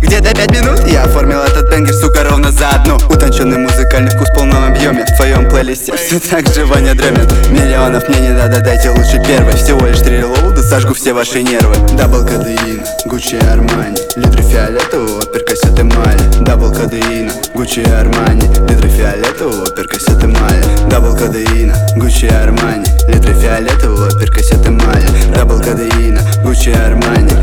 Где-то пять минут я оформил этот banger, сука, ровно за одну. Утонченный музыкальный вкус в полном объеме В твоем плейлисте. Все так же Ваня дремит Миллионов мне не надо, дайте лучше первой. Всего лишь три reload а, сожгу все ваши нервы. Double кодеин, Gucci Armani. Литры фиолетового, перкосеты Мали. Double кодеина, Gucci Armani. Литры фиолетового, перкосеты Мали. Double кодеина, Gucci Armani. Литры фиолетового, перкосеты Мали. Дабл кадеина, Гуччи Армани.